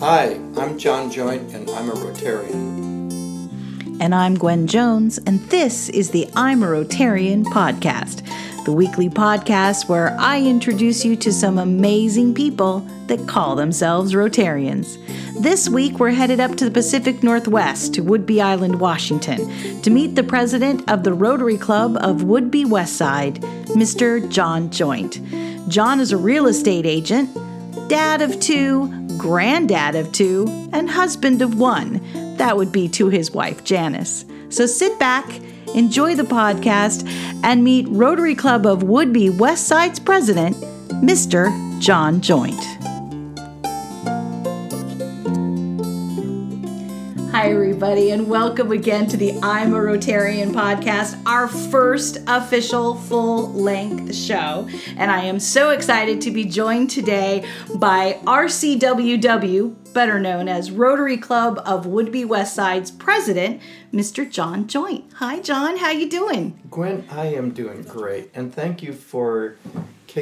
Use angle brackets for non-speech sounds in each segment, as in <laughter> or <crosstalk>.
Hi, I'm John Joint, and I'm a Rotarian. And I'm Gwen Jones, and this is the I'm a Rotarian podcast, the weekly podcast where I introduce you to some amazing people that call themselves Rotarians. This week, we're headed up to the Pacific Northwest to Whidbey Island, Washington, to meet the president of the Rotary Club of Whidbey Westside, Mr. John Joint. John is a real estate agent, dad of two, granddad of two, and husband of one. That would be to his wife, Janice. So sit back, enjoy the podcast, and meet Rotary Club of Whidbey Westside's president, Mr. John Joint. Hi, everybody, and welcome again to the I'm a Rotarian podcast, our first official full length show. And I am so excited to be joined today by RCWW, better known as Rotary Club of Whidbey Westside's president, Mr. John Joint. Hi, John. How you doing? Gwen, I am doing great, and thank you for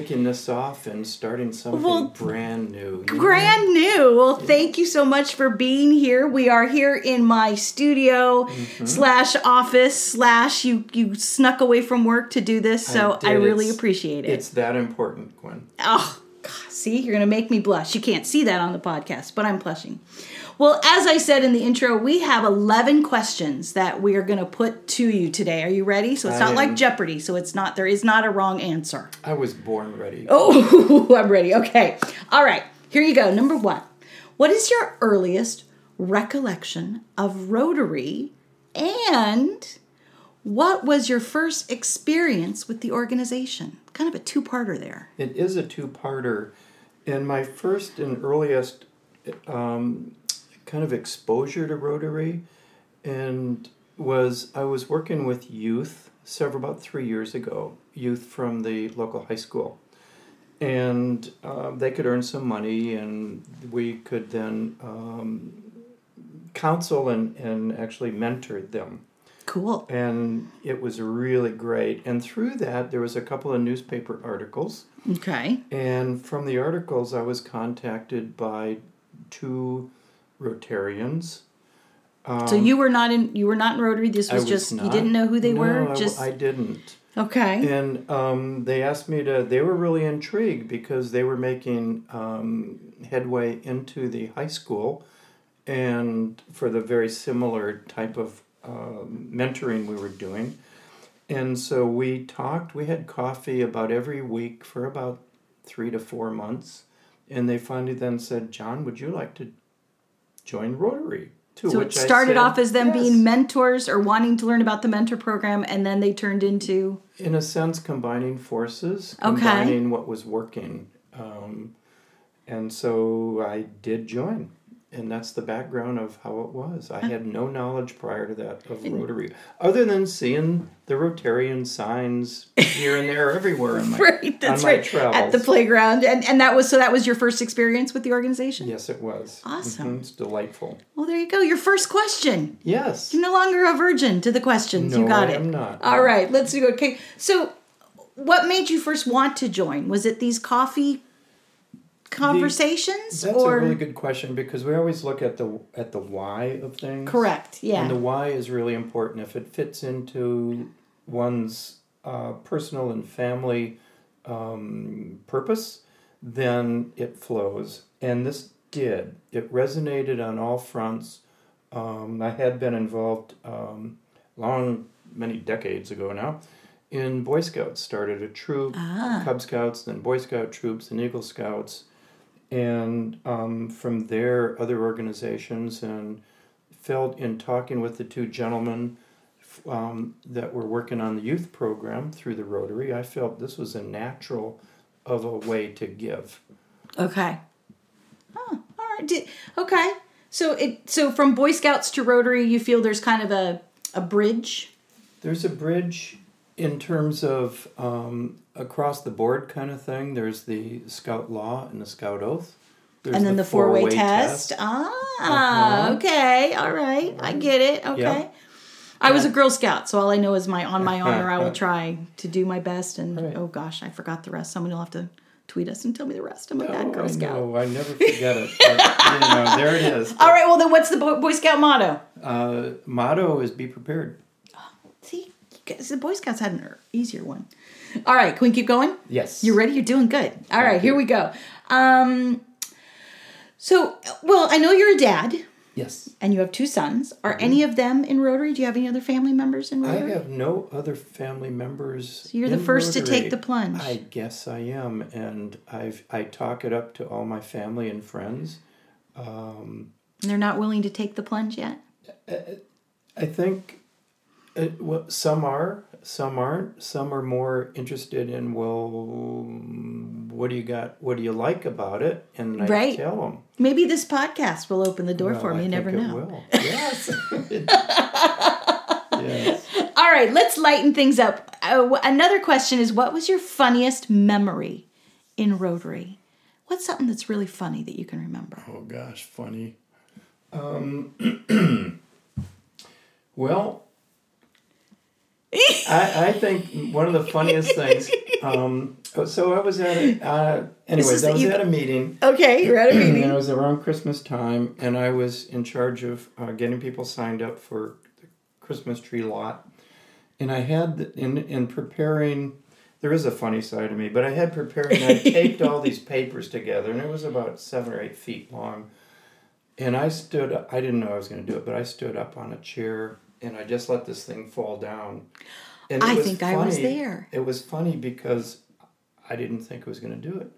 kicking this off and starting something Well, brand new. You know? Brand new. Well, thank you so much for being here. We are here in my studio mm-hmm. slash office slash you you snuck away from work to do this, so I, did. really It's- appreciate it. It's that important, Gwen. Oh, God, see, you're going to make me blush. You can't see that on the podcast, but I'm blushing. Well, as I said in the intro, we have 11 questions that we are going to put to you today. Are you ready? So it's I not am. like Jeopardy, so it's not there is not a wrong answer. I was born ready. Oh, <laughs> I'm ready. Okay. All right. Here you go. Number 1. What is your earliest recollection of Rotary and what was your first experience with the organization? Kind of a two-parter there. It is a two-parter, and my first and earliest um, kind of exposure to Rotary, and was I was working with youth several about three years ago, youth from the local high school, and uh, they could earn some money, and we could then um, counsel and and actually mentor them Cool. and it was really great. And through that, there was a couple of newspaper articles, Okay. and from the articles, I was contacted by two Rotarians. So you were not in you were not in Rotary. This Um, was, was just you didn't know who they No, were. I- just I didn't. okay. And um, they asked me to. They were really intrigued because they were making um, headway into the high school, and for the very similar type of um mentoring we were doing. And so we talked. We had coffee about every week for about three to four months, and they finally then said, "John, would you like to join Rotary?" To So it which I started said, off as them "Yes." being mentors or wanting to learn about the mentor program, and then they turned into in a sense combining forces Okay. combining what was working um, and so i did join and that's the background of how it was i had no knowledge prior to that of rotary other than seeing the rotarian signs here and there everywhere in my, <laughs> right. That's on my right travels at the playground, and and that was so that was your first experience with the organization. yes it was Awesome. Mhm, it's delightful Well, there you go. Your first question. yes You're no longer a virgin to the questions. you No, got I it. am not. All right. Let's do. Okay. So, what made you first want to join? Was it these coffee conversations, that's or a really good question because we always look at the at the why of things correct? Yeah. And the why is really important. If it fits into one's uh, personal and family um, purpose, then it flows. And this did. It resonated on all fronts. Um, I had been involved um, long, many decades ago now, in Boy Scouts. Started a troop, Ah. Cub Scouts, then Boy Scout troops, and Eagle Scouts, and um, from there other organizations, and felt in talking with the two gentlemen um, that were working on the youth program through the Rotary, I felt this was a natural of a way to give. Okay. Oh, all right. Did, okay. So it so from Boy Scouts to Rotary, you feel there's kind of a a bridge. There's a bridge in terms of um, across the board kind of thing. There's the Scout Law and the Scout Oath. There's and then the, four way four-way test. Ah, Uh-huh. okay, all right, I get it. Okay, Yeah. I was a Girl Scout, so all I know is my on my honor. I will <laughs> try to do my best. And Right. oh gosh, I forgot the rest. Someone will have to tweet us and tell me the rest. I'm a bad Oh, Girl I Scout. Oh, I never forget it. But, you know, there it is. <laughs> All right, well then, what's the Boy, Scout motto? Uh, motto is be prepared. See, guys, the Boy Scouts had an er- easier one. All right, can we keep going? Yes. You're ready? You're doing good. All right, here we go. Um, so, well, I know you're a dad Yes. and you have two sons. Are any of them in Rotary? Do you have any other family members in Rotary? I have no other family members. So you're the first to take the plunge. I guess I am, and I've I talk it up to all my family and friends. And they're not willing to take the plunge yet? I think uh, well, some are, some aren't. Some are more interested in well, what do you got? What do you like about it? And I Right. tell them. Maybe this podcast will open the door for me. You never It know. will. <laughs> Yes. <laughs> yes. All right, let's lighten things up. Uh, wh- another question is what was your funniest memory in Rotary? What's something that's really funny that you can remember? Oh gosh, funny. Um, <clears throat> well, I, I think one of the funniest things. Um, so I was at a, uh, anyways, I was you- at a meeting, Okay, you're at a meeting. and it was around Christmas time, and I was in charge of uh, getting people signed up for the Christmas tree lot, and I had the- in in preparing. There is a funny side of me, but I had preparing. I <laughs> taped all these papers together, and it was about seven or eight feet long. And I stood I didn't know I was going to do it, but I stood up on a chair and I just let this thing fall down. And I think I was there. It was funny because I didn't think I was going to do it.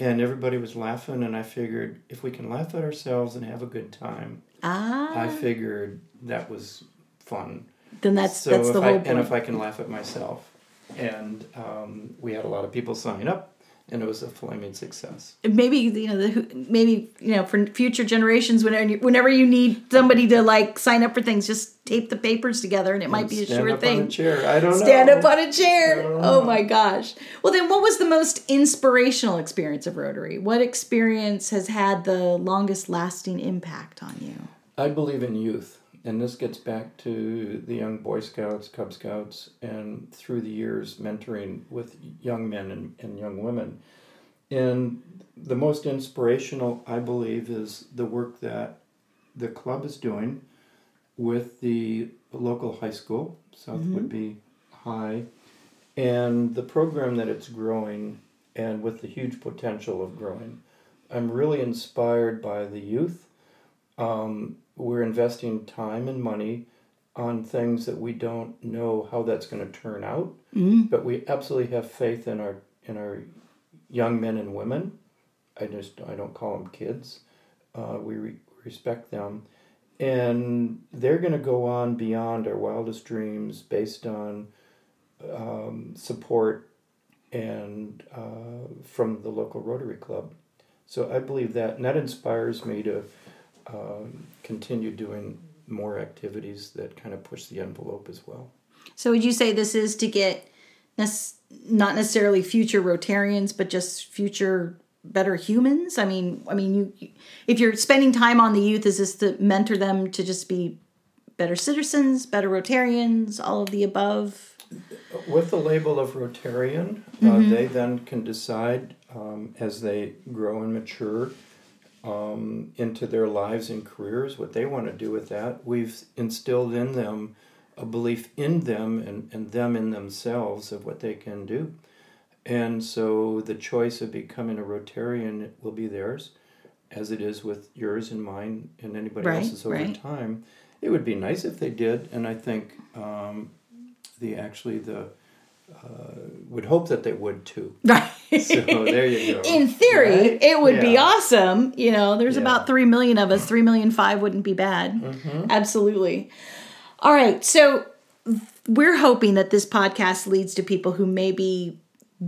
And everybody was laughing, and I figured if we can laugh at ourselves and have a good time, Ah, I figured that was fun. then that's So that's the I, whole and if I can laugh at myself, and um, we had a lot of people sign up, and it was a flaming success. maybe you know the, maybe you know for future generations whenever you, whenever you need somebody to like sign up for things just tape the papers together and it might be a Stand sure up thing On a chair. I don't stand know. up on a chair oh know. my gosh well then what was the most inspirational experience of rotary what experience has had the longest lasting impact on you I believe in youth, and this gets back to the young Boy Scouts, Cub Scouts, and through the years mentoring with young men and, and young women. And the most inspirational, I believe, is the work that the club is doing with the local high school, South Whidbey High, and the program that it's growing and with the huge potential of growing. I'm really inspired by the youth. Um, we're investing time and money on things that we don't know how that's going to turn out, but we absolutely have faith in our in our young men and women. I just I don't call them kids. Uh, we re- respect them, and they're going to go on beyond our wildest dreams based on um, support and uh, from the local Rotary Club. So I believe that, and that inspires me to um, continue doing more activities that kind of push the envelope as well. so would you say this is to get not necessarily future rotarians but just future better humans? I mean i mean you if you're spending time on the youth is this to mentor them to just be better citizens better rotarians all of the above? With the label of Rotarian, uh, they then can decide um, as they grow and mature um, into their lives and careers what they want to do with that. We've instilled in them a belief in them and, and them in themselves of what they can do. And so the choice of becoming a Rotarian will be theirs, as it is with yours and mine and anybody Right, else's over right. time. It would be nice if they did, and I think um, the actually the uh, would hope that they would too. <laughs> right So there you go. in theory Right? it would be awesome you know there's Yeah. about 3 million of us Three million five wouldn't be bad Mm-hmm. absolutely all right so we're hoping that this podcast leads to people who maybe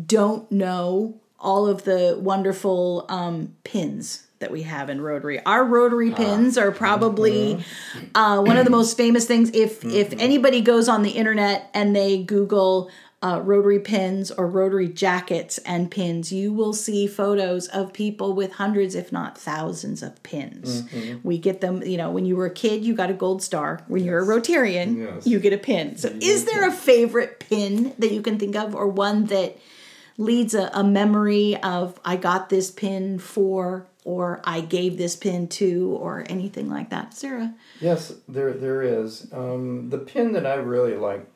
don't know all of the wonderful um, pins that we have in Rotary. Our Rotary pins are probably uh, one of the most famous things. If if anybody goes on the internet and they Google uh, Rotary pins or Rotary jackets and pins, you will see photos of people with hundreds, if not thousands, of pins. We get them. You know, when you were a kid, you got a gold star. When you're a Rotarian, Yes. you get a pin. So, is there a favorite pin that you can think of, or one that? leads a, a memory of I got this pin for or I gave this pin to or anything like that. Sarah. Yes, there there is. Um, the pin that I really like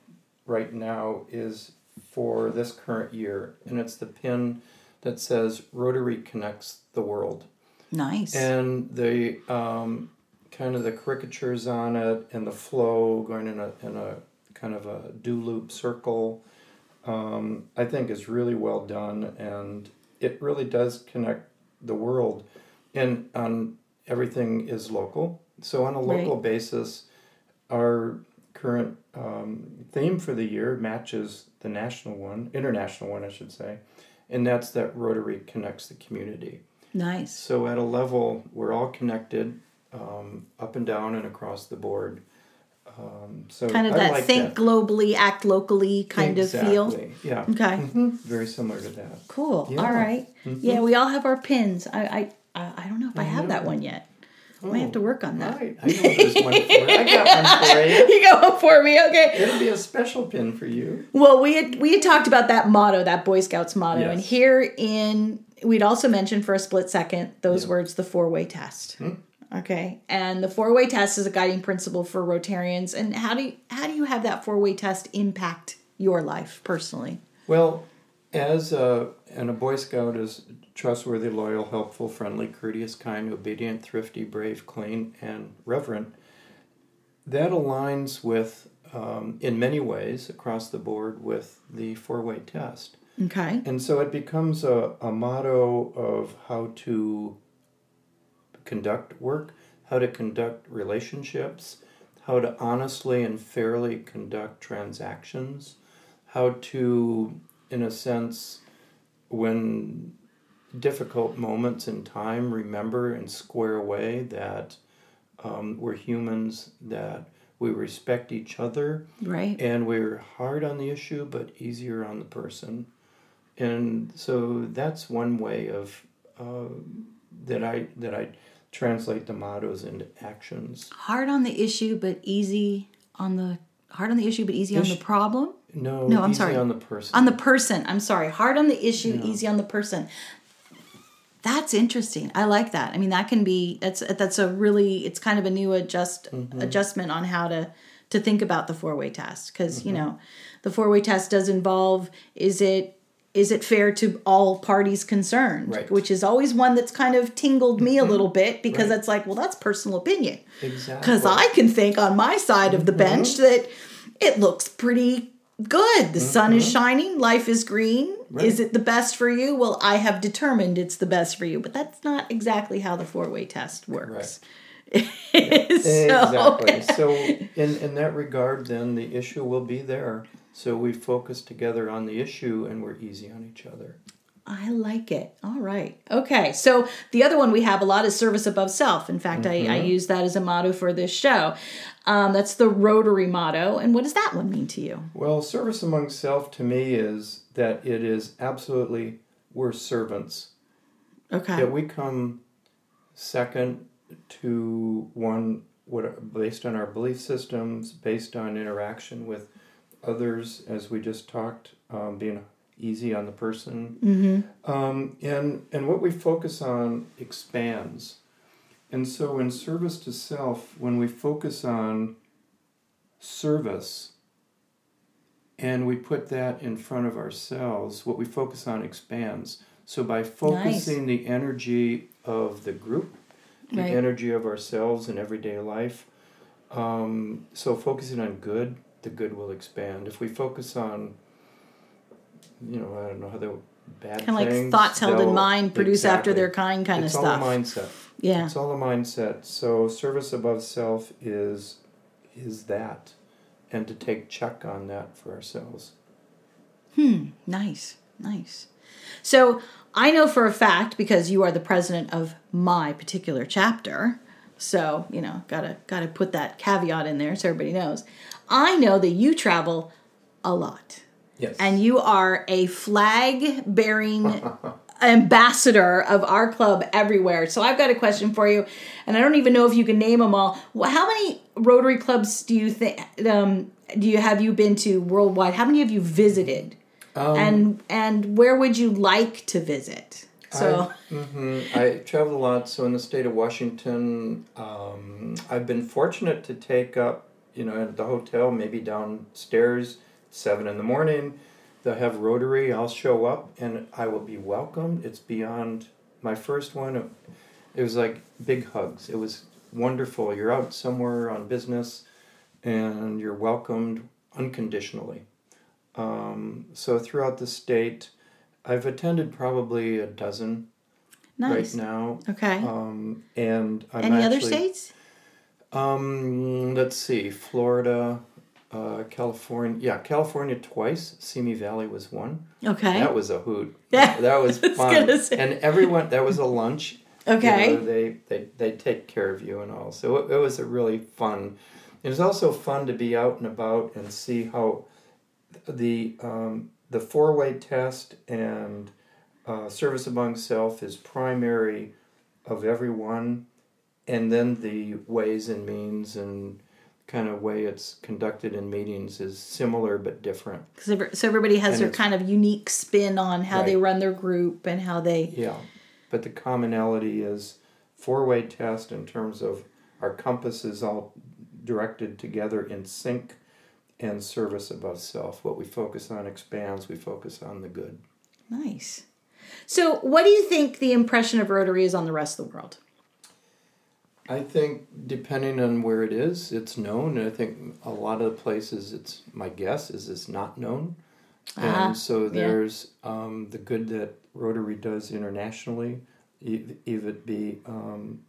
right now is for this current year, and it's the pin that says Rotary connects the world. Nice. And the um, kind of the caricatures on it and the flow going in a in a kind of a do loop circle, um, I think is really well done, and it really does connect the world. And on everything is local, so on a local Right. basis, our current um, theme for the year matches the national one, international one, I should say, and that's that Rotary connects the community. nice. So at a level, we're all connected, um, up and down and across the board. Um, so Kind of I that like think that. globally, act locally kind of feel. Yeah. Okay. hmm Very similar to that. Cool. Yeah. All right. Yeah, we all have our pins. I I I I don't know if I have that one yet. Might have to work on that. Right. I know there's one for you. I got one <laughs> for you. You got one for me, okay? It'll be a special pin for you. Well, we had we had talked about that motto, that Boy Scouts motto, Yes. and here in we'd also mentioned for a split second those Yeah. words, the four way test. Hmm. Okay, and the four way test is a guiding principle for Rotarians. And how do you, how do you have that four way test impact your life personally? Well, as a, and a Boy Scout is trustworthy, loyal, helpful, friendly, courteous, kind, obedient, thrifty, brave, clean, and reverent. That aligns with, um, in many ways, across the board, with the four way test. Okay, And so it becomes a, a motto of how to conduct work, how to conduct relationships, how to honestly and fairly conduct transactions, how to, in a sense, when difficult moments in time, remember and square away that um, we're humans, that we respect each other, right. and we're hard on the issue but easier on the person and so that's one way of uh, that i that i translate the mottos into actions Hard on the issue, but easy on the hard on the issue, but easy on the problem. no No, I'm easy sorry. on the person on the person i'm sorry hard on the issue easy on the person that's interesting. I like that. I mean that can be that's that's a really it's kind of a new adjust mm-hmm. adjustment on how to to think about the four way test. Because you mm-hmm. know the four way test does involve is it is it fair to all parties concerned? Right. which is always one that's kind of tingled me a mm-hmm. little bit because Right. that's like well that's personal opinion. Exactly. Because I can think on my side of the bench that it looks pretty good. The sun is mm-hmm. shining, life is green. Right. Is it the best for you? Well, I have determined it's the best for you, but that's not exactly how the four way test works. <laughs> so, exactly <laughs> so in in that regard then the issue will be there so we focus together on the issue and we're easy on each other I like it. All right. Okay. So the other one we have a lot is service above self. In fact, I, I use that as a motto for this show. Um, that's the Rotary motto. And what does that one mean to you? well service among self to me is that it is absolutely we're servants Okay. that we come second to one what based on our belief systems based on interaction with others as we just talked um, being easy on the person. Mm-hmm. um, and and what we focus on expands. And so in service to self when we focus on service and we put that in front of ourselves what we focus on expands. So by focusing the energy of the group the Right. energy of ourselves in everyday life um, so focusing on good the good will expand. If we focus on you know i don't know how the bad kind of like thoughts held in mind, produce after their kind kind it's of stuff. It's all a mindset Yeah. it's all a mindset. So service above self is is that, and to take check on that for ourselves. Hmm. Nice, nice. So I know for a fact because you are the president of my particular chapter. So you know, gotta gotta put that caveat in there so everybody knows. I know that you travel a lot, Yes. and you are a flag bearing <laughs> ambassador of our club everywhere. So I've got a question for you, and I don't even know if you can name them all. How many Rotary clubs do you think um, do you have you been to worldwide? How many have you visited? Um, and and where would you like to visit? So hmm I travel a lot. So in the state of Washington, um, I've been fortunate to take up, you know, at the hotel, maybe downstairs, seven in the morning. They'll have Rotary. I'll show up and I will be welcomed. It's beyond my first one. It was like big hugs. It was wonderful. You're out somewhere on business, and you're welcomed unconditionally. Um, so throughout the state, I've attended probably a dozen nice. right now. Okay. Um, and I'm Any other states? Um, let's see, Florida, uh, California. Yeah, California twice. Simi Valley was one. Okay. That was a hoot. <laughs> Yeah, that was I was fun. say. And everyone, that was a lunch. You <laughs> okay. know, they, they they take care of you and all. So it, it was a really fun. It was also fun to be out and about and see how the um, the four way test and uh, service among self is primary of everyone, and then the ways and means and kind of way it's conducted in meetings is similar but different. Cause so everybody has And their kind of unique spin on how they run their group and how they. Yeah, but the commonality is four-way test in terms of our compass is all directed together in sync and service above self. What we focus on expands, we focus on the good. Nice. So, what do you think the impression of Rotary is on the rest of the world? I think depending on where it is, it's known. And I think a lot of the places, it's my guess is it's not known. Ah, and so yeah. there's um, the good that Rotary does internationally, either it be um,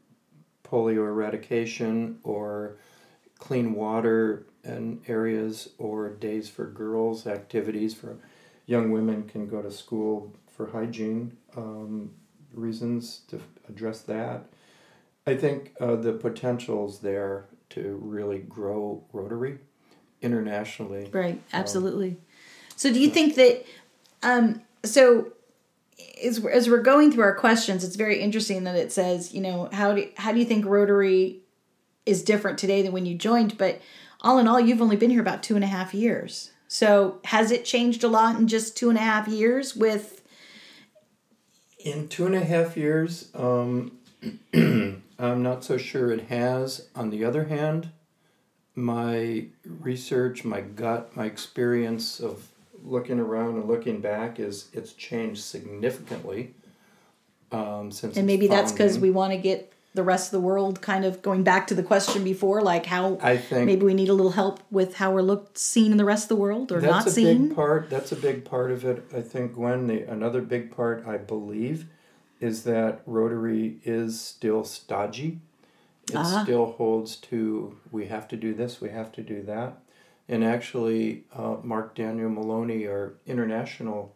polio eradication or clean water in areas or days for girls, activities for young women can go to school for hygiene um, reasons to address that. I think uh, the potential's there to really grow Rotary internationally. Right, absolutely. so, do you think that, um, so as, we're- as we're going through our questions, it's very interesting that it says, you know, how do, how do you think Rotary is different today than when you joined? But all in all, you've only been here about two and a half years. So, has it changed a lot in just two and a half years with, In two and a half years, um, <clears throat> <clears throat> I'm not so sure it has. On the other hand, my research, my gut, my experience of looking around and looking back is it's changed significantly um, since. and maybe that's because we want to get the rest of the world kind of going back to the question before, like how I think maybe we need a little help with how we're looked seen in the rest of the world or that's not a seen. big part. That's a big part of it. I think Gwen. The another big part I believe is that Rotary is still stodgy. It Ah. still holds to we have to do this, we have to do that, and actually, uh, Mark Daniel Maloney, our international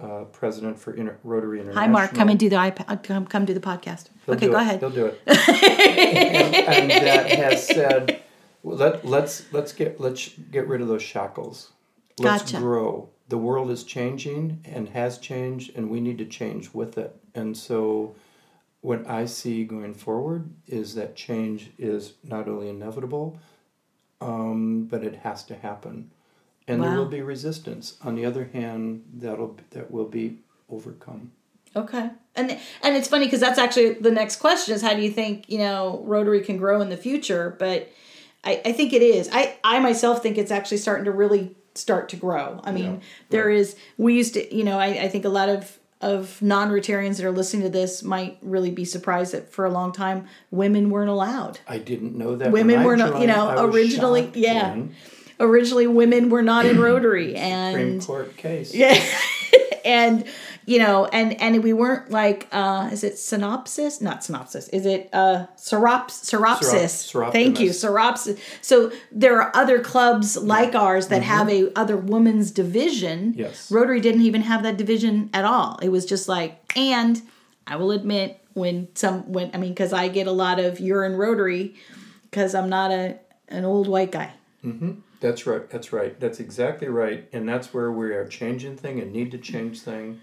uh, president for Inter- Rotary International. Hi, Mark. Come and do the iPad. Come, come do the podcast. He'll okay, go it. ahead. He'll do it. <laughs> and, and that has said, well, let let's let's get let's get rid of those shackles. Let's Gotcha. grow. The world is changing and has changed, and we need to change with it. And so, what I see going forward is that change is not only inevitable, um, but it has to happen, and there will be resistance. On the other hand, that'll that will be overcome. Okay. And and it's funny because that's actually the next question is how do you think you know Rotary can grow in the future? But I, I think it is. I I myself think it's actually starting to really start to grow. I mean, Yeah, there is. We used to, you know, I, I think a lot of of non-Rotarians that are listening to this might really be surprised that for a long time women weren't allowed. I didn't know that. Women were not- you know, originally- yeah. when Originally, women were not in Rotary, <clears throat> and Supreme Court case. yeah <laughs> and you know and and we weren't like uh is it synopsis not synopsis is it uh seropsis Serop- thank you seropsis so there are other clubs like ours that have a other women's division Mm-hmm. Yes. rotary didn't even have that division at all it was just like and i will admit when some when i mean because i get a lot of in rotary because i'm not a an old white guy Mm-hmm. That's right. That's right. That's exactly right. And that's where we are changing thing and need to change thing,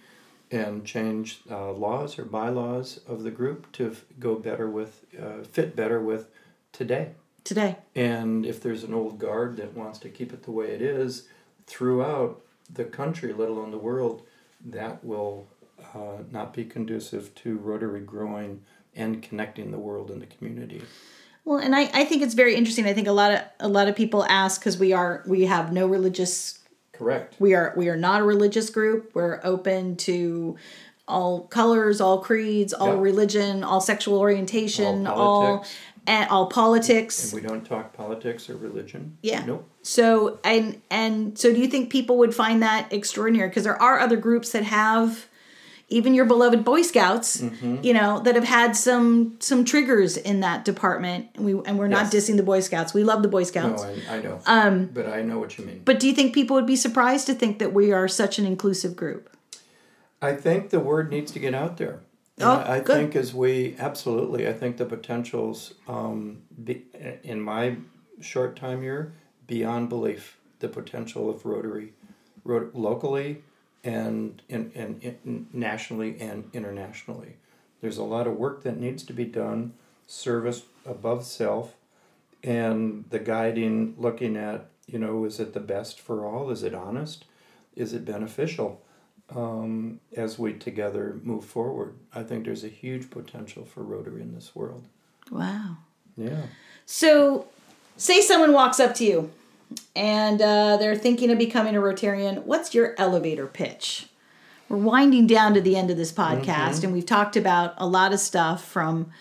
and change uh, laws or bylaws of the group to f- go better with, uh, fit better with today. today And if there's an old guard that wants to keep it the way it is throughout, the country, let alone the world, that will uh, not be conducive to Rotary growing and connecting the world and the community. Well, and I, I think it's very interesting. I think a lot of a lot of people ask because we are we have no religious Correct. we are we are not a religious group. We're open to all colors, all creeds, all religion, all sexual orientation, All all politics. and all politics. And we don't talk politics or religion. Yeah. Nope. So and and so do you think people would find that extraordinary because there are other groups that have even your beloved Boy Scouts, Mm-hmm. you know, that have had some some triggers in that department. And we and we're not dissing the Boy Scouts. We love the Boy No, Scouts. I, I know. Um, but I know what you mean. But do you think people would be surprised to think that we are such an inclusive group? I think the word needs to get out there. And Oh, I, I good. think as we absolutely, I think the potentials, um, be, in my short time here, beyond belief. The potential of Rotary, rot- locally, and in, and nationally and internationally. There's a lot of work that needs to be done. Service above self, and the guiding, looking at you know, is it the best for all? Is it honest? Is it beneficial? um, as we together move forward. I think there's a huge potential for Rotary in this world. Wow. Yeah. So, say someone walks up to you and uh, they're thinking of becoming a Rotarian. What's your elevator pitch? We're winding down to the end of this podcast, and we've talked about a lot of stuff from,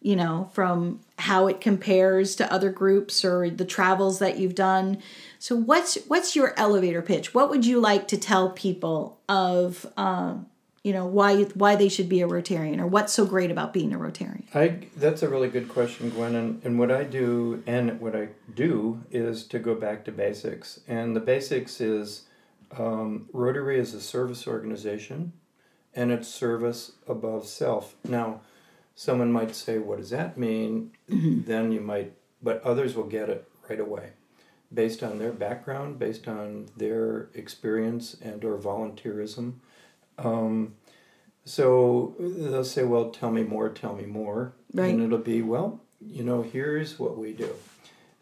you know, from how it compares to other groups or the travels that you've done. So, what's what's your elevator pitch? What would you like to tell people of, uh, you know, why why they should be a Rotarian, or what's so great about being a Rotarian? I that's a really good question, Gwen. And, and what I do and what I do is to go back to basics. And the basics is um, Rotary is a service organization, and it's service above self. Now, someone might say, "What does that mean?" Then you might, but others will get it right away, based on their background, based on their experience and or volunteerism. Um, so they'll say, "Well, tell me more. Tell me more." Right. And it'll be, "Well, you know, here's what we do.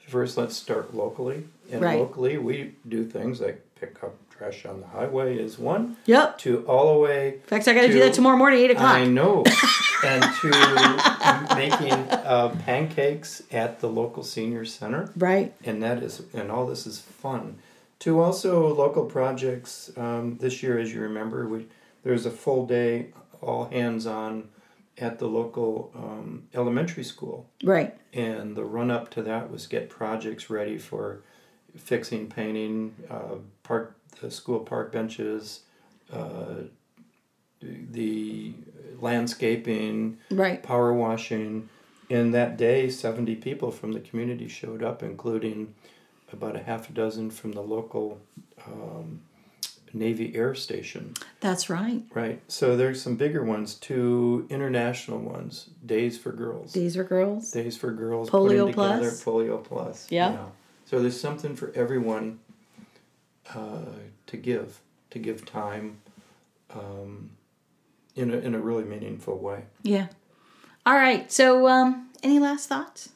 First, let's start locally, and Right. locally we do things like pick up trash on the highway is one, Yep. to all the way In fact, I got to do that tomorrow morning, eight o'clock. I know. <laughs> and to making uh, pancakes at the local senior center, Right. and that is and all this is fun. To also local projects. Um, this year, as you remember, we there's a full day, all hands on, at the local um, elementary school, Right. and the run up to that was get projects ready for fixing, painting, uh, park the school park benches. Uh, the landscaping, Right. power washing. And that day, 70 people from the community showed up, including about a half a dozen from the local um, Navy Air Station. That's right. Right. So there's some bigger ones, two international ones Days for Girls. Days for girls. Days for Girls. Polio putting together Plus. Polio Plus. Yeah. So there's something for everyone uh, to give, to give time um, in, a, in a really meaningful way. Yeah. All right. So, um, any last thoughts?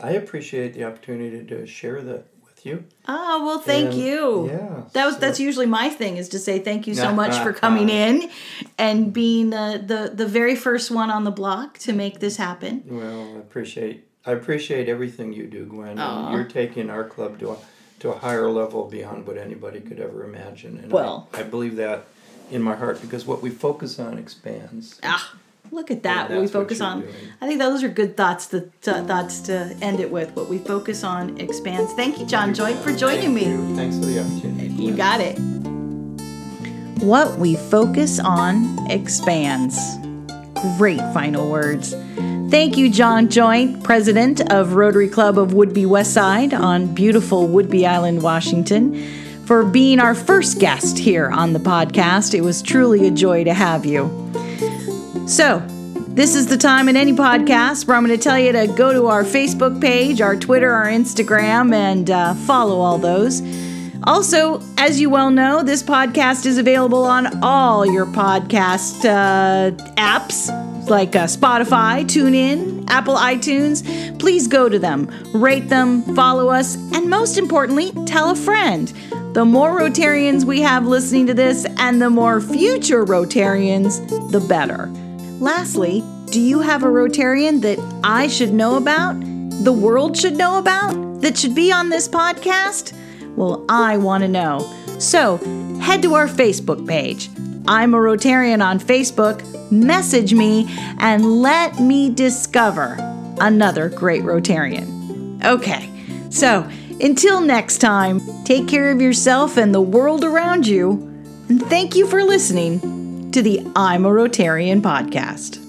I appreciate the opportunity to share that with you. Oh well, thank And, you. yeah, That was so- that's usually my thing is to say thank you so <laughs> much for coming in and being the, the the very first one on the block to make this happen. Well, I appreciate I appreciate everything you do, Gwen. You're taking our club to a, to a higher level beyond what anybody could ever imagine. And Well. I, I believe that in my heart because what we focus on expands. Ah, look at that. What we that's what focus on. doing. I think those are good thoughts to, to thoughts to end it with. What we focus on expands. Thank you, John Joint, for joining Thank me. you. Thanks for the opportunity. You got it. What we focus on expands. Great final words. Thank you, John Joint, president of Rotary Club of Whidbey Westside on beautiful Whidbey Island, Washington, for being our first guest here on the podcast. It was truly a joy to have you. So, this is the time in any podcast where I'm going to tell you to go to our Facebook page, our Twitter, our Instagram, and uh, follow all those. Also, as you well know, this podcast is available on all your podcast uh, apps like uh, Spotify, TuneIn, Apple iTunes, please go to them, rate them, follow us, and most importantly, tell a friend. The more Rotarians we have listening to this, and the more future Rotarians, the better. Lastly, do you have a Rotarian that I should know about? The world should know about? That should be on this podcast? Well, I want to know. So head to our Facebook page. I'm a Rotarian on Facebook. Message me and let me discover another great Rotarian. Okay, so until next time, take care of yourself and the world around you. And thank you for listening to the I'm a Rotarian podcast.